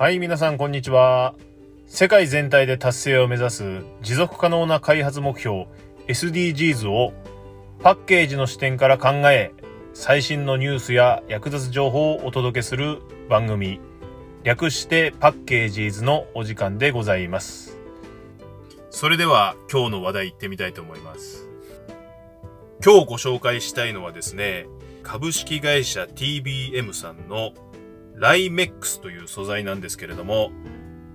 はい、皆さんこんにちは。世界全体で達成を目指す持続可能な開発目標 SDGs をパッケージの視点から考え、最新のニュースや役立つ情報をお届けする番組、略してパッケージーズのお時間でございます。それでは今日の話題行ってみたいと思います。今日ご紹介したいのはですね、株式会社 TBM さんのライメックスという素材なんですけれども、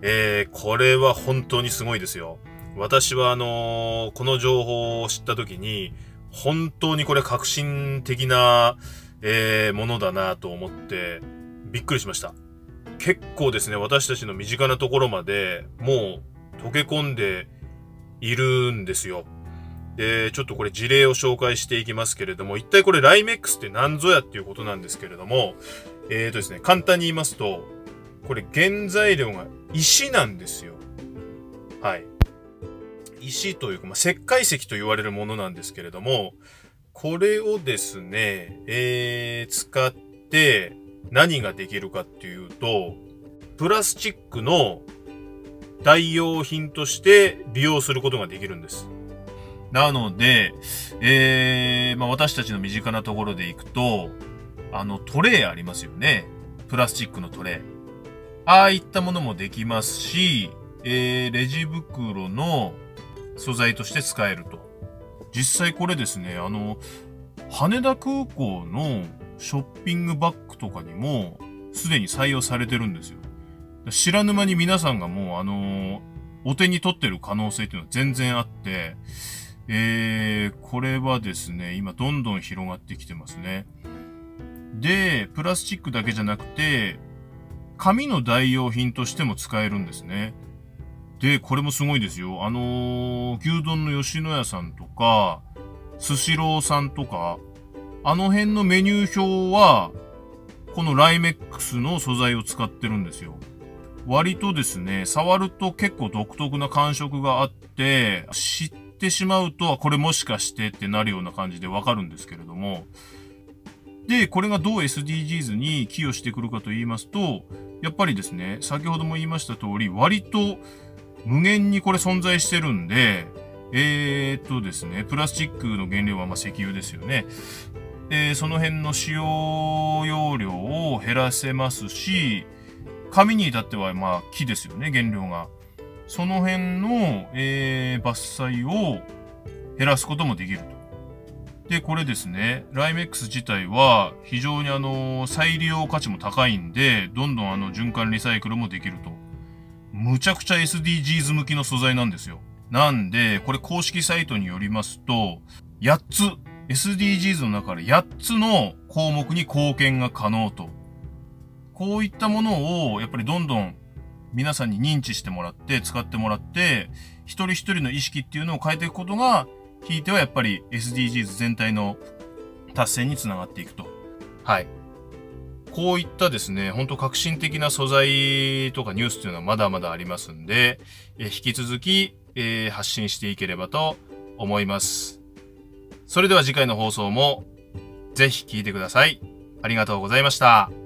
えー、これは本当にすごいですよ。私はあのーこの情報を知った時に、本当にこれ革新的な、えーものだなと思って、びっくりしました。結構ですね、私たちの身近なところまでもう溶け込んでいるんですよ。で、ちょっとこれ事例を紹介していきますけれども、一体これライメックスって何ぞやっていうことなんですけれども、えーとですね、簡単に言いますと、これ原材料が石なんですよ。はい。石というか、まあ、石灰石と言われるものなんですけれども、これをですね、えー、使って何ができるかっていうと、プラスチックの代用品として利用することができるんです。なので、えー、まあ私たちの身近なところでいくと、あのトレイありますよね。プラスチックのトレイ。ああいったものもできますし、えー、レジ袋の素材として使えると。実際これですね、あの、羽田空港のショッピングバッグとかにもすでに採用されてるんですよ。知らぬ間に皆さんがもうあのお手に取ってる可能性っていうのは全然あって、えー、これはですね、今どんどん広がってきてますね。で、プラスチックだけじゃなくて、紙の代用品としても使えるんですね。で、これもすごいですよ。あのー牛丼の吉野家さんとか、スシローさんとか、あの辺のメニュー表は、このライメックスの素材を使ってるんですよ。割とですね、触ると結構独特な感触があって、知ってしまうと、これもしかしてってなるような感じでわかるんですけれども、で、これがどう SDGs に寄与してくるかと言いますと、やっぱりですね、先ほども言いました通り、割と無限にこれ存在してるんで、えー、っとですね、プラスチックの原料はま石油ですよね。えその辺の使用容量を減らせますし、紙に至ってはま木ですよね、原料が。その辺の、えー伐採を減らすこともできると。で、これですね、ライメックス自体は非常にあの、再利用価値も高いんで、どんどんあの、循環リサイクルもできると。むちゃくちゃ SDGs 向きの素材なんですよ。なんで、これ公式サイトによりますと、8つ、SDGs の中で8つの項目に貢献が可能と。こういったものを、やっぱりどんどん皆さんに認知してもらって、使ってもらって、一人一人の意識っていうのを変えていくことが、ひいてはやっぱり SDGs 全体の達成につながっていくと。はい。こういったですね、本当革新的な素材とかニュースっていうのはまだまだありますんで、えー引き続き、えー発信していければと思います。それでは次回の放送もぜひ聞いてください。ありがとうございました。